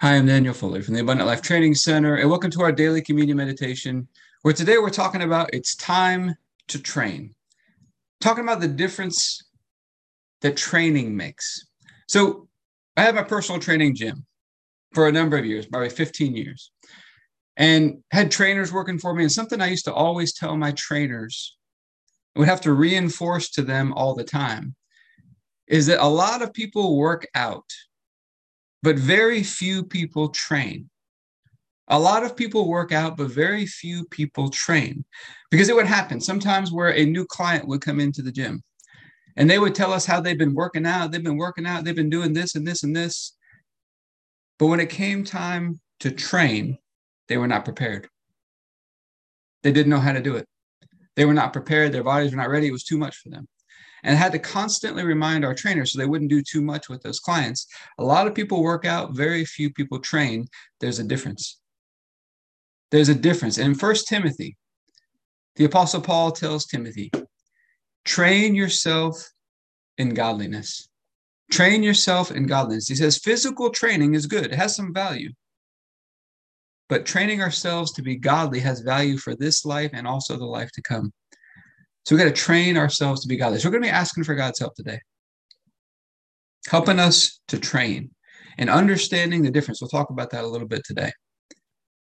Hi, I'm Daniel Fuller from the Abundant Life Training Center, and welcome to our daily communion meditation, where today we're talking about it's time to train. Talking about the difference that training makes. So, I have my personal training gym for a number of years, probably 15 years, and had trainers working for me. And something I used to always tell my trainers, I would have to reinforce to them all the time, is that a lot of people work out but very few people train. A lot of people work out, but very few people train because it would happen sometimes where a new client would come into the gym and they would tell us how they've been working out, they've been working out, they've been doing this and this and this. But when it came time to train, they were not prepared. They didn't know how to do it. They were not prepared. Their bodies were not ready. It was too much for them and had to constantly remind our trainers so they wouldn't do too much with those clients. A lot of people work out, very few people train. There's a difference. There's a difference. In First Timothy, the Apostle Paul tells Timothy, train yourself in godliness. Train yourself in godliness. He says physical training is good, it has some value. But training ourselves to be godly has value for this life and also the life to come. So we got to train ourselves to be godly. So we're going to be asking for God's help today, helping us to train and understanding the difference. We'll talk about that a little bit today.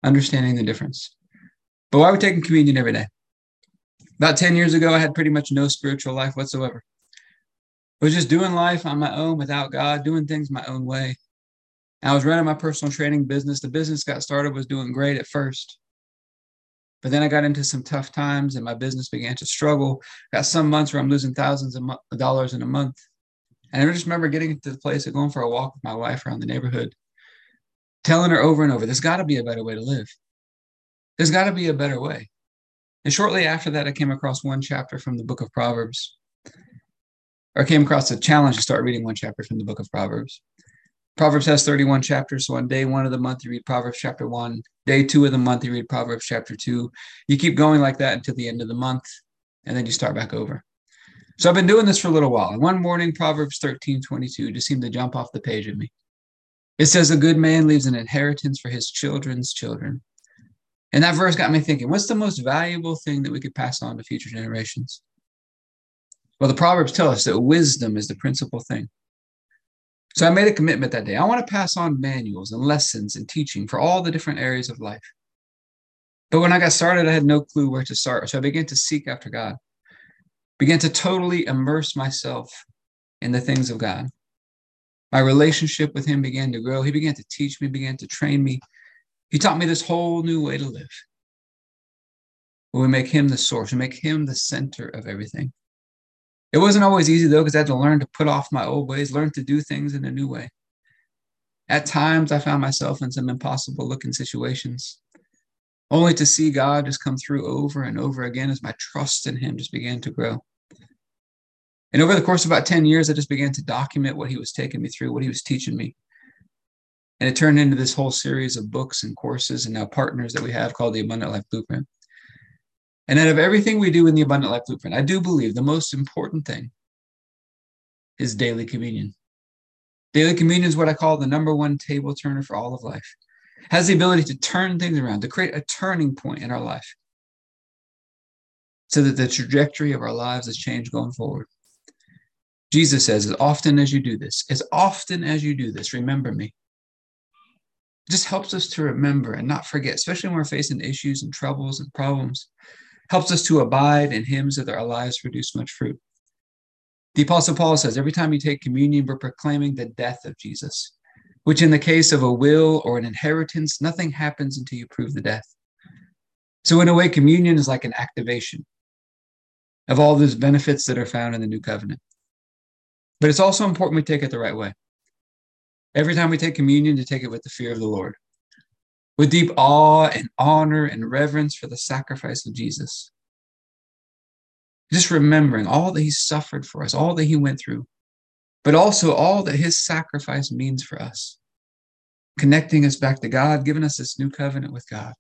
Understanding the difference. But why are we taking communion every day? About 10 years ago, I had pretty much no spiritual life whatsoever. I was just doing life on my own without God, doing things my own way. I was running my personal training business. The business got started, was doing great at first. But then I got into some tough times and my business began to struggle. Got some months where I'm losing thousands of dollars in a month. And I just remember getting to the place of going for a walk with my wife around the neighborhood, telling her over and over, there's got to be a better way to live. There's got to be a better way. And shortly after that, I came across one chapter from the book of Proverbs. Or came across a challenge to start reading one chapter from the book of Proverbs. Proverbs has 31 chapters. So on day one of the month, you read Proverbs chapter one. Day two of the month, you read Proverbs chapter two. You keep going like that until the end of the month, and then you start back over. So I've been doing this for a little while. And one morning, Proverbs 13 22 just seemed to jump off the page at me. It says, A good man leaves an inheritance for his children's children. And that verse got me thinking, what's the most valuable thing that we could pass on to future generations? Well, the Proverbs tell us that wisdom is the principal thing. So I made a commitment that day. I want to pass on manuals and lessons and teaching for all the different areas of life. But when I got started, I had no clue where to start. So I began to seek after God, began to totally immerse myself in the things of God. My relationship with Him began to grow. He began to teach me, began to train me. He taught me this whole new way to live. we make Him the source, we make Him the center of everything. It wasn't always easy though, because I had to learn to put off my old ways, learn to do things in a new way. At times, I found myself in some impossible looking situations, only to see God just come through over and over again as my trust in Him just began to grow. And over the course of about 10 years, I just began to document what He was taking me through, what He was teaching me. And it turned into this whole series of books and courses and now partners that we have called the Abundant Life Blueprint. And out of everything we do in the Abundant Life Blueprint, I do believe the most important thing is daily communion. Daily communion is what I call the number one table turner for all of life. It has the ability to turn things around, to create a turning point in our life so that the trajectory of our lives is changed going forward. Jesus says, as often as you do this, as often as you do this, remember me. It just helps us to remember and not forget, especially when we're facing issues and troubles and problems helps us to abide in him so that our lives produce much fruit. The Apostle Paul says every time you take communion, we're proclaiming the death of Jesus, which in the case of a will or an inheritance, nothing happens until you prove the death. So, in a way, communion is like an activation of all those benefits that are found in the new covenant. But it's also important we take it the right way. Every time we take communion, to take it with the fear of the Lord with deep awe and honor and reverence for the sacrifice of Jesus. Just remembering all that he suffered for us, all that he went through, but also all that his sacrifice means for us, connecting us back to God, giving us this new covenant with God.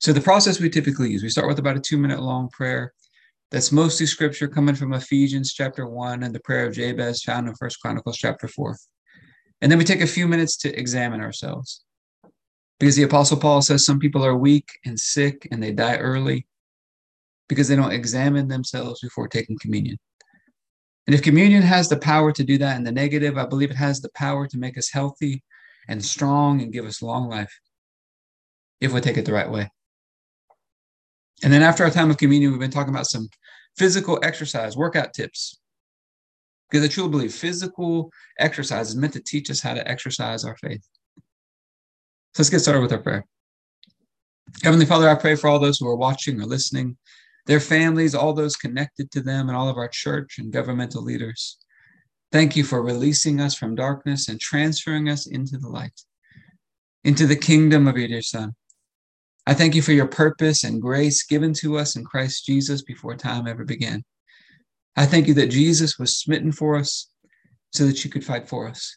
So, the process we typically use, we start with about a two minute long prayer. That's mostly scripture coming from Ephesians chapter 1 and the prayer of Jabez found in First Chronicles chapter 4. And then we take a few minutes to examine ourselves. Because the Apostle Paul says some people are weak and sick and they die early because they don't examine themselves before taking communion. And if communion has the power to do that in the negative, I believe it has the power to make us healthy and strong and give us long life if we take it the right way. And then after our time of communion, we've been talking about some physical exercise, workout tips. Because I truly believe physical exercise is meant to teach us how to exercise our faith. So let's get started with our prayer. Heavenly Father, I pray for all those who are watching or listening, their families, all those connected to them, and all of our church and governmental leaders. Thank you for releasing us from darkness and transferring us into the light, into the kingdom of your dear Son. I thank you for your purpose and grace given to us in Christ Jesus before time ever began. I thank you that Jesus was smitten for us so that you could fight for us.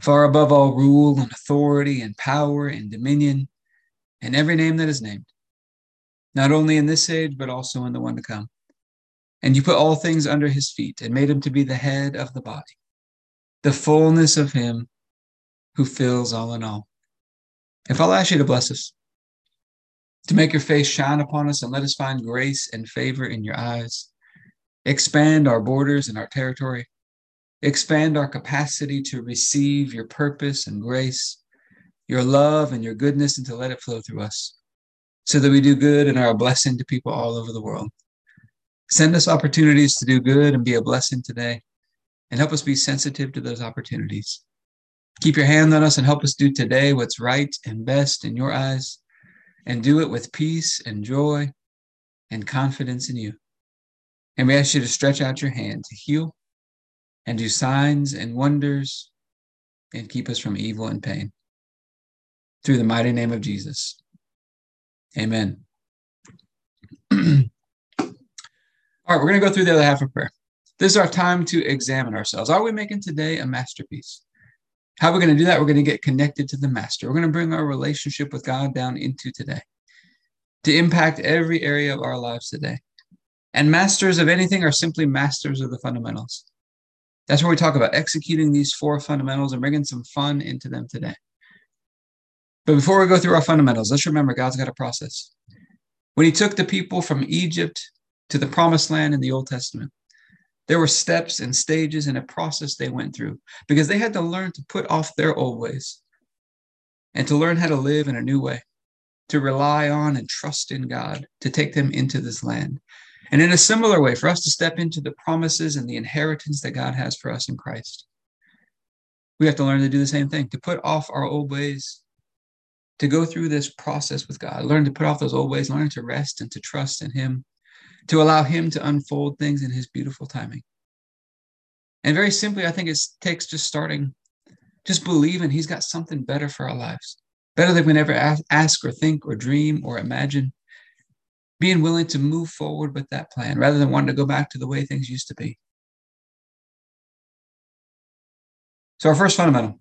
far above all rule and authority and power and dominion and every name that is named, not only in this age, but also in the one to come. And you put all things under his feet and made him to be the head of the body, the fullness of him who fills all in all. If I'll ask you to bless us, to make your face shine upon us and let us find grace and favor in your eyes, expand our borders and our territory Expand our capacity to receive your purpose and grace, your love and your goodness, and to let it flow through us so that we do good and are a blessing to people all over the world. Send us opportunities to do good and be a blessing today, and help us be sensitive to those opportunities. Keep your hand on us and help us do today what's right and best in your eyes, and do it with peace and joy and confidence in you. And we ask you to stretch out your hand to heal and do signs and wonders and keep us from evil and pain. Through the mighty name of Jesus. Amen. All right, we're going to go through the other half of prayer. This is our time to examine ourselves. Are we making today a masterpiece? How are we going to do that? We're going to get connected to the master. We're going to bring our relationship with God down into today to impact every area of our lives today. And masters of anything are simply masters of the fundamentals. That's where we talk about executing these four fundamentals and bringing some fun into them today. But before we go through our fundamentals, let's remember God's got a process. When he took the people from Egypt to the promised land in the Old Testament, there were steps and stages and a process they went through because they had to learn to put off their old ways and to learn how to live in a new way, to rely on and trust in God to take them into this land. And in a similar way, for us to step into the promises and the inheritance that God has for us in Christ, we have to learn to do the same thing, to put off our old ways, to go through this process with God, learn to put off those old ways, learn to rest and to trust in Him, to allow Him to unfold things in His beautiful timing. And very simply, I think it takes just starting, just believing He's got something better for our lives, better than we can ever ask or think or dream or imagine being willing to move forward with that plan rather than wanting to go back to the way things used to be. So, our first fundamental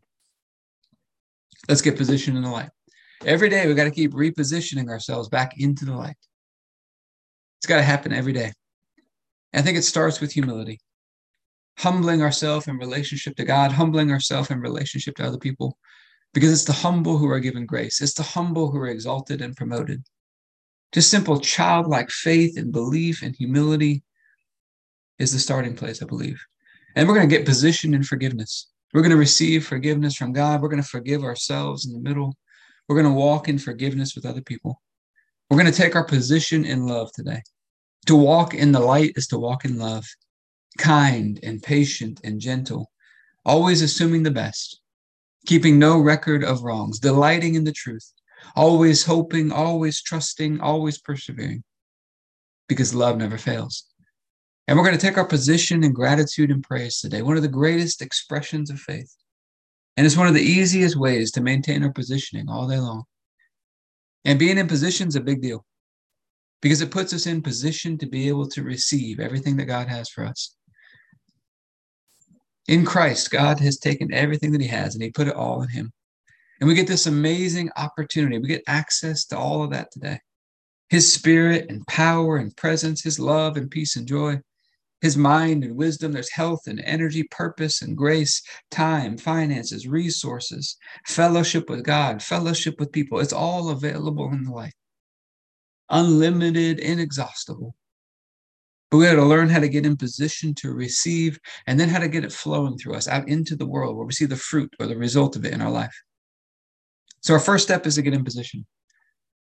let's get positioned in the light. Every day, we got to keep repositioning ourselves back into the light. It's got to happen every day. And I think it starts with humility, humbling ourselves in relationship to God, humbling ourselves in relationship to other people, because it's the humble who are given grace, it's the humble who are exalted and promoted. Just simple childlike faith and belief and humility is the starting place, I believe. And we're going to get positioned in forgiveness. We're going to receive forgiveness from God. We're going to forgive ourselves in the middle. We're going to walk in forgiveness with other people. We're going to take our position in love today. To walk in the light is to walk in love, kind and patient and gentle, always assuming the best, keeping no record of wrongs, delighting in the truth, always hoping, always trusting, always persevering, because love never fails. And we're going to take our position in gratitude and praise today, one of the greatest expressions of faith. And it's one of the easiest ways to maintain our positioning all day long. And being in position is a big deal because it puts us in position to be able to receive everything that God has for us. In Christ, God has taken everything that He has and He put it all in Him. And we get this amazing opportunity. We get access to all of that today. His spirit and power and presence, His love and peace and joy, His mind and wisdom. There's health and energy, purpose and grace, time, finances, resources, fellowship with God, fellowship with people. It's all available in the light. Unlimited, inexhaustible. But we got to learn how to get in position to receive and then how to get it flowing through us out into the world where we see the fruit or the result of it in our life. So, our first step is to get in position.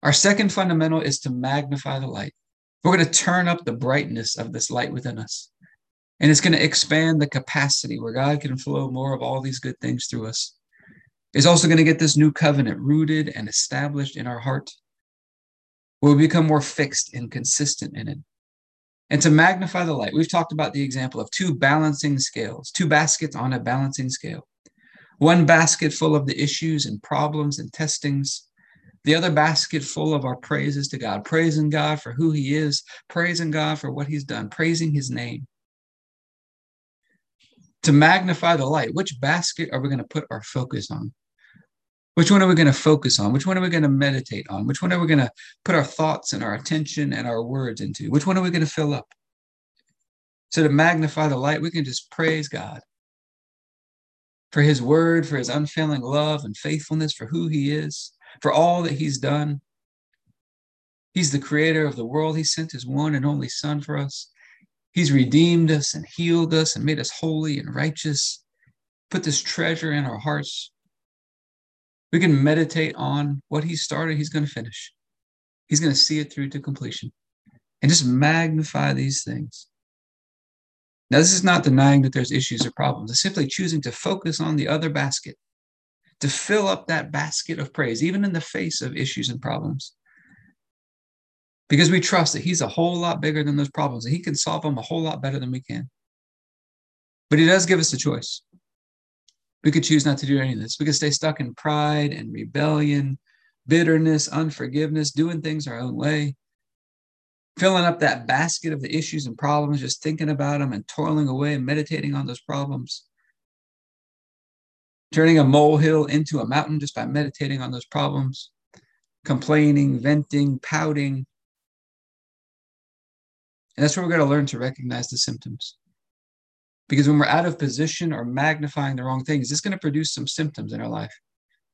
Our second fundamental is to magnify the light. We're going to turn up the brightness of this light within us. And it's going to expand the capacity where God can flow more of all these good things through us. It's also going to get this new covenant rooted and established in our heart, We'll become more fixed and consistent in it. And to magnify the light, we've talked about the example of two balancing scales, two baskets on a balancing scale. One basket full of the issues and problems and testings, the other basket full of our praises to God, praising God for who He is, praising God for what He's done, praising His name. To magnify the light, which basket are we going to put our focus on? Which one are we going to focus on? Which one are we going to meditate on? Which one are we going to put our thoughts and our attention and our words into? Which one are we going to fill up? So, to magnify the light, we can just praise God for his word, for his unfailing love and faithfulness, for who he is, for all that he's done. He's the creator of the world. He sent his one and only Son for us. He's redeemed us and healed us and made us holy and righteous, put this treasure in our hearts we can meditate on what he started, he's going to finish. He's going to see it through to completion and just magnify these things. Now, this is not denying that there's issues or problems. It's simply choosing to focus on the other basket, to fill up that basket of praise, even in the face of issues and problems. Because we trust that He's a whole lot bigger than those problems, and He can solve them a whole lot better than we can. But He does give us a choice. We could choose not to do any of this. We could stay stuck in pride and rebellion, bitterness, unforgiveness, doing things our own way, filling up that basket of the issues and problems, just thinking about them and toiling away and meditating on those problems. Turning a molehill into a mountain just by meditating on those problems, complaining, venting, pouting. And that's where we're going to learn to recognize the symptoms. Because when we're out of position or magnifying the wrong things, it's going to produce some symptoms in our life.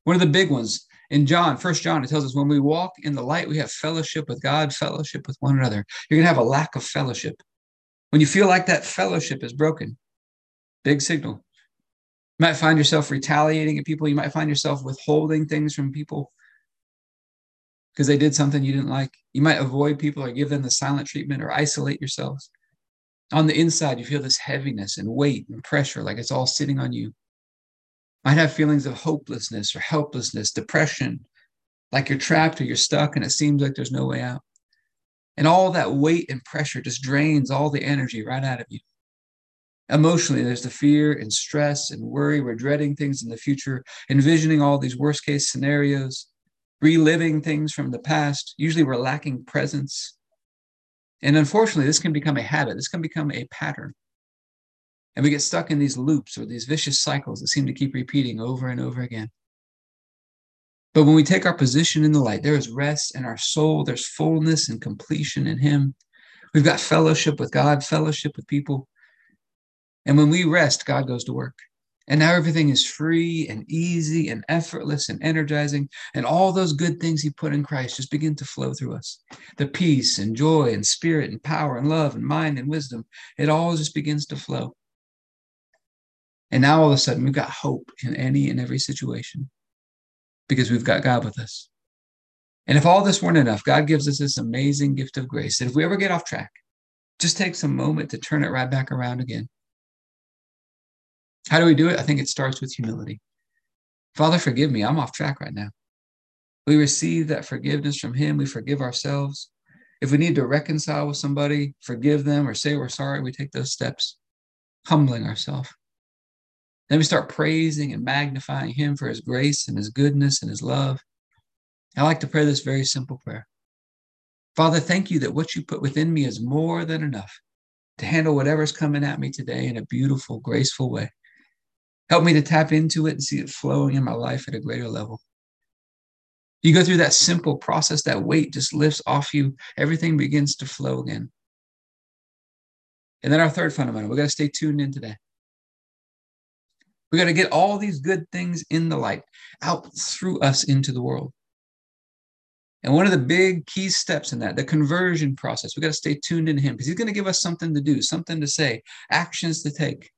One of the big ones in John, First John, it tells us when we walk in the light, we have fellowship with God, fellowship with one another. You're to have a lack of fellowship. When you feel like that fellowship is broken, big signal. You might find yourself retaliating at people. You might find yourself withholding things from people because they did something you didn't like. You might avoid people or give them the silent treatment or isolate yourselves on the inside, you feel this heaviness and weight and pressure, like it's all sitting on you. Might have feelings of hopelessness or helplessness, depression, like you're trapped or you're stuck and it seems like there's no way out. And all that weight and pressure just drains all the energy right out of you. Emotionally, there's the fear and stress and worry. We're dreading things in the future, envisioning all these worst case scenarios, reliving things from the past. Usually, we're lacking presence and unfortunately, this can become a habit, this can become a pattern. And we get stuck in these loops or these vicious cycles that seem to keep repeating over and over again. But when we take our position in the light, there is rest in our soul, there's fullness and completion in Him. We've got fellowship with God, fellowship with people. And when we rest, God goes to work. And now everything is free and easy and effortless and energizing. And all those good things He put in Christ just begin to flow through us. The peace and joy and spirit and power and love and mind and wisdom, it all just begins to flow. And now all of a sudden, we've got hope in any and every situation because we've got God with us. And if all this weren't enough, God gives us this amazing gift of grace that if we ever get off track, just takes a moment to turn it right back around again how do we do it? I think it starts with humility. Father, forgive me. I'm off track right now. We receive that forgiveness from Him. We forgive ourselves. If we need to reconcile with somebody, forgive them or say we're sorry, we take those steps, humbling ourselves. Then we start praising and magnifying Him for His grace and His goodness and His love. I like to pray this very simple prayer Father, thank you that what you put within me is more than enough to handle whatever's coming at me today in a beautiful, graceful way. Help me to tap into it and see it flowing in my life at a greater level. You go through that simple process, that weight just lifts off you, everything begins to flow again. And then our third fundamental, we got to stay tuned in today. We got to get all these good things in the light out through us into the world. And one of the big key steps in that, the conversion process, we got to stay tuned in Him because He's going to give us something to do, something to say, actions to take.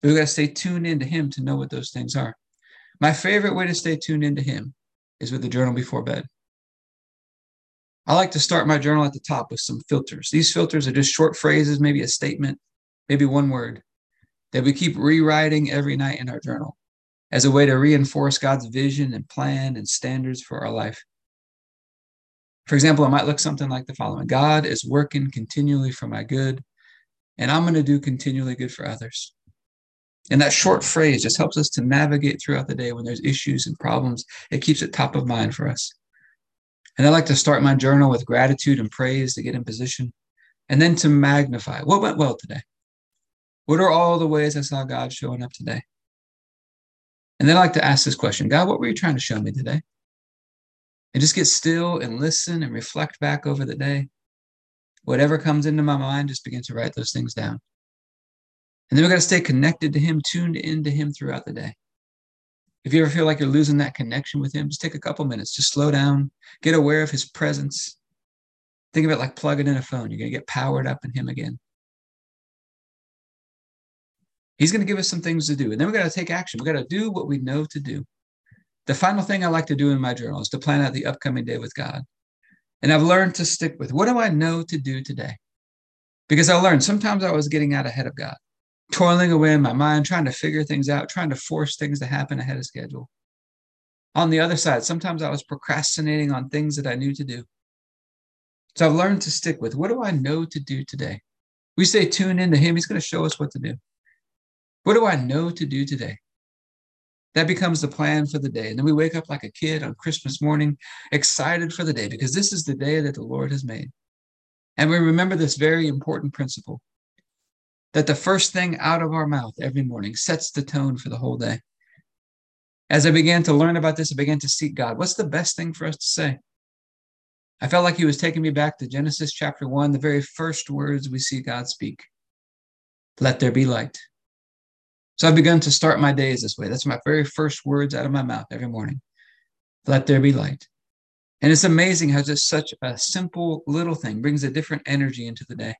But we got to stay tuned into Him to know what those things are. My favorite way to stay tuned into Him is with the journal before bed. I like to start my journal at the top with some filters. These filters are just short phrases, maybe a statement, maybe one word that we keep rewriting every night in our journal as a way to reinforce God's vision and plan and standards for our life. For example, it might look something like the following God is working continually for my good, and I'm going to do continually good for others. And that short phrase just helps us to navigate throughout the day when there's issues and problems. It keeps it top of mind for us. And I like to start my journal with gratitude and praise to get in position, and then to magnify what went well today. What are all the ways I saw God showing up today? And then I like to ask this question God, what were you trying to show me today? And just get still and listen and reflect back over the day. Whatever comes into my mind, just begin to write those things down. And then we've got to stay connected to Him, tuned into Him throughout the day. If you ever feel like you're losing that connection with Him, just take a couple minutes, just slow down, get aware of His presence. Think of it like plugging in a phone. You're going to get powered up in Him again. He's going to give us some things to do. And then we've got to take action. We've got to do what we know to do. The final thing I like to do in my journal is to plan out the upcoming day with God. And I've learned to stick with what do I know to do today? Because I learned sometimes I was getting out ahead of God, toiling away in my mind, trying to figure things out, trying to force things to happen ahead of schedule. On the other side, sometimes I was procrastinating on things that I knew to do. So I've learned to stick with what do I know to do today? We stay tuned into Him, He's going to show us what to do. What do I know to do today? That becomes the plan for the day. And then we wake up like a kid on Christmas morning, excited for the day because this is the day that the Lord has made. And we remember this very important principle that the first thing out of our mouth every morning sets the tone for the whole day. As I began to learn about this, I began to seek God. What's the best thing for us to say? I felt like He was taking me back to Genesis chapter one, the very first words we see God speak Let there be light. So I've begun to start my days this way. That's my very first words out of my mouth every morning. Let there be light. And it's amazing how just such a simple little thing brings a different energy into the day.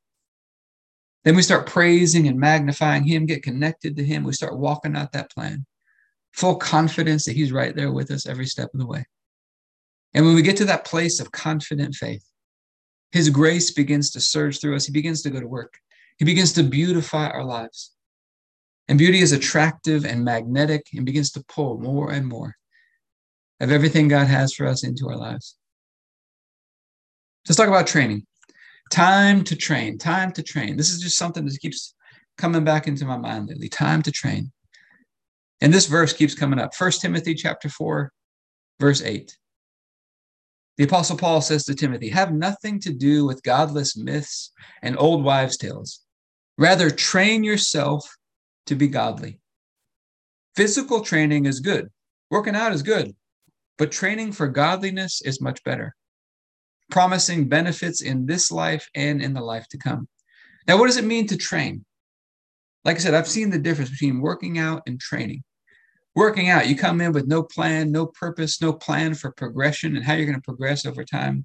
Then we start praising and magnifying Him, get connected to Him. We start walking out that plan, full confidence that He's right there with us every step of the way. And when we get to that place of confident faith, His grace begins to surge through us. He begins to go to work, He begins to beautify our lives. And beauty is attractive and magnetic and begins to pull more and more of everything God has for us into our lives. Let's talk about training. Time to train, time to train. This is just something that keeps coming back into my mind lately. Time to train. And this verse keeps coming up. First Timothy chapter 4, verse 8. The apostle Paul says to Timothy, have nothing to do with godless myths and old wives' tales. Rather, train yourself to be godly. Physical training is good, working out is good, but training for godliness is much better, promising benefits in this life and in the life to come. Now, what does it mean to train? Like I said, I've seen the difference between working out and training. Working out, you come in with no plan, no purpose, no plan for progression and how you're going to progress over time.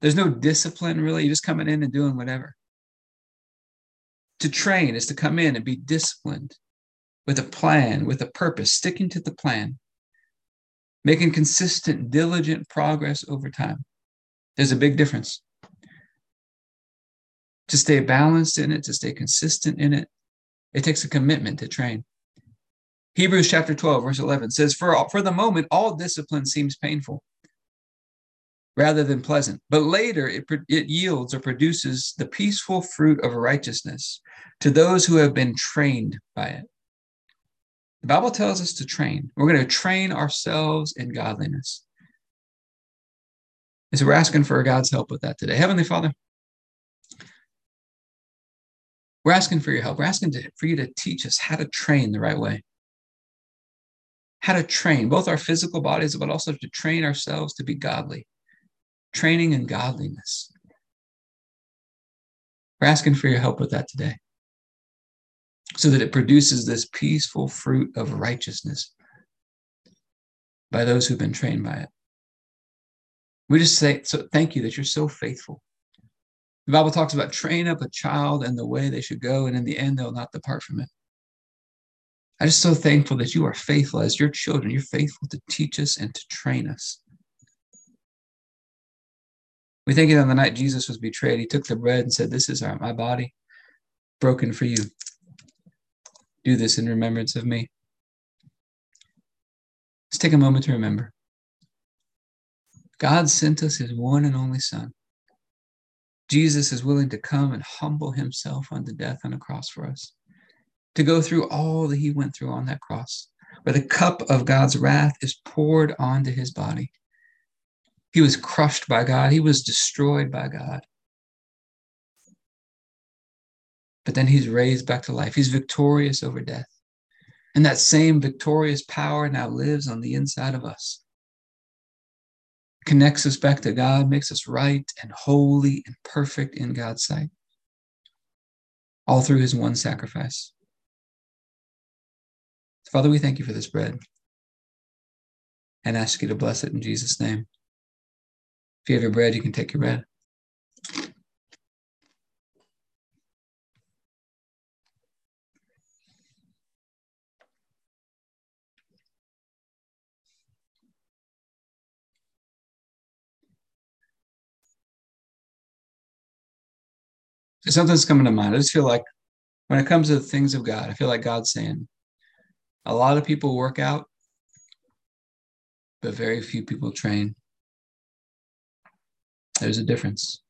There's no discipline really. You're just coming in and doing whatever to train is to come in and be disciplined with a plan, with a purpose, sticking to the plan, making consistent, diligent progress over time. There's a big difference. To stay balanced in it, to stay consistent in it, it takes a commitment to train. Hebrews chapter 12, verse 11 says, For, for the moment, all discipline seems painful. Rather than pleasant. But later it, it yields or produces the peaceful fruit of righteousness to those who have been trained by it. The Bible tells us to train. We're going to train ourselves in godliness. And so we're asking for God's help with that today. Heavenly Father, we're asking for your help. We're asking to, for you to teach us how to train the right way. How to train both our physical bodies, but also to train ourselves to be godly. Training in godliness. We're asking for your help with that today so that it produces this peaceful fruit of righteousness by those who've been trained by it. We just say, so thank you that you're so faithful. The Bible talks about train up a child in the way they should go, and in the end, they'll not depart from it. I'm just so thankful that you are faithful as your children. You're faithful to teach us and to train us. We think it on the night Jesus was betrayed, he took the bread and said, This is our, my body broken for you. Do this in remembrance of me. Let's take a moment to remember. God sent us his one and only Son. Jesus is willing to come and humble himself unto death on a cross for us, to go through all that he went through on that cross, where the cup of God's wrath is poured onto his body. He was crushed by God, he was destroyed by God. but then he's raised back to life. He's victorious over death. And that same victorious power now lives on the inside of us. Connects us back to God, makes us right and holy and perfect in God's sight. All through his one sacrifice. Father, we thank you for this bread and ask you to bless it in Jesus' name. If you have your bread, you can take your bread. something's coming to mind. I just feel like when it comes to the things of God, I feel like God's saying a lot of people work out, but very few people train. There's a difference.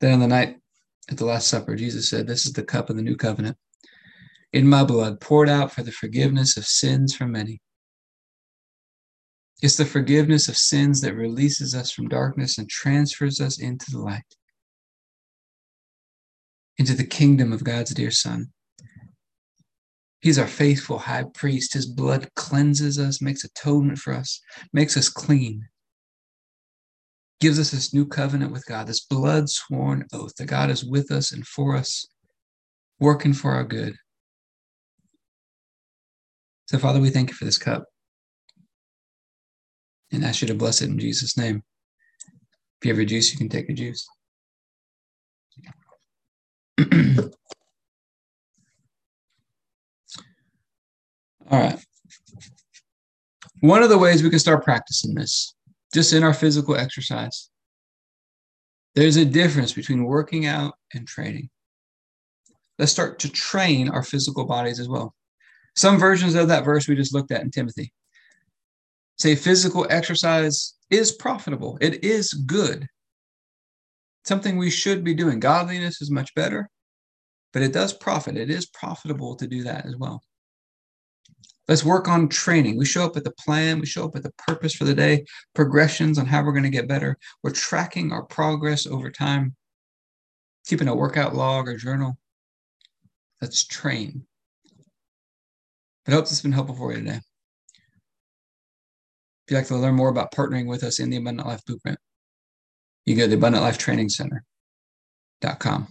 Then on the night at the Last Supper, Jesus said, This is the cup of the new covenant in my blood, poured out for the forgiveness of sins for many. It's the forgiveness of sins that releases us from darkness and transfers us into the light, into the kingdom of God's dear Son. He's our faithful high priest. His blood cleanses us, makes atonement for us, makes us clean, gives us this new covenant with God, this blood sworn oath that God is with us and for us, working for our good. So, Father, we thank you for this cup and ask you to bless it in Jesus' name. If you have your juice, you can take your juice. All right. One of the ways we can start practicing this, just in our physical exercise, there's a difference between working out and training. Let's start to train our physical bodies as well. Some versions of that verse we just looked at in Timothy say physical exercise is profitable, it is good. Something we should be doing. Godliness is much better, but it does profit. It is profitable to do that as well. Let's work on training. We show up with a plan, we show up with a purpose for the day, progressions on how we're going to get better. We're tracking our progress over time, keeping a workout log or journal. Let's train. But I hope this has been helpful for you today. If you'd like to learn more about partnering with us in the Abundant Life Blueprint, you go to the Abundant Life Training Center.com.